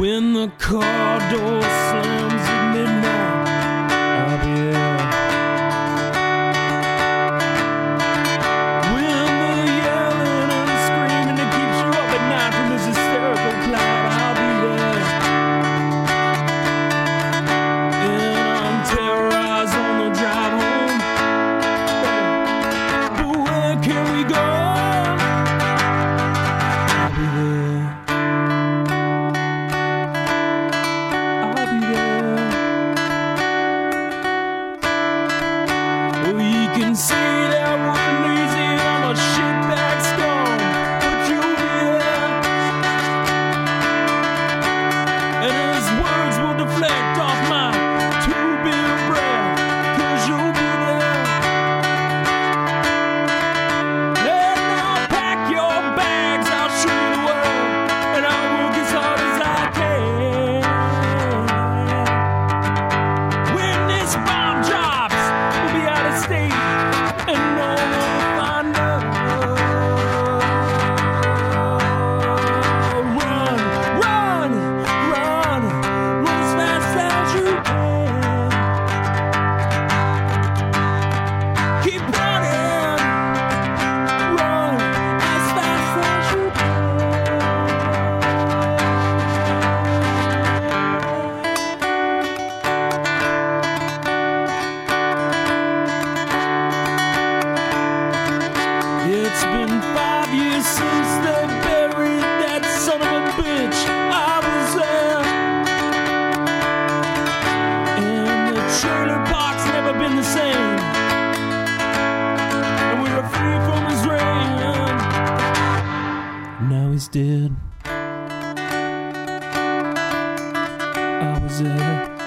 When the car door can see that. It's been five years since they buried that son of a bitch. I was there. And the trailer park's never been the same. And we were free from his reign. Now he's dead. I was there.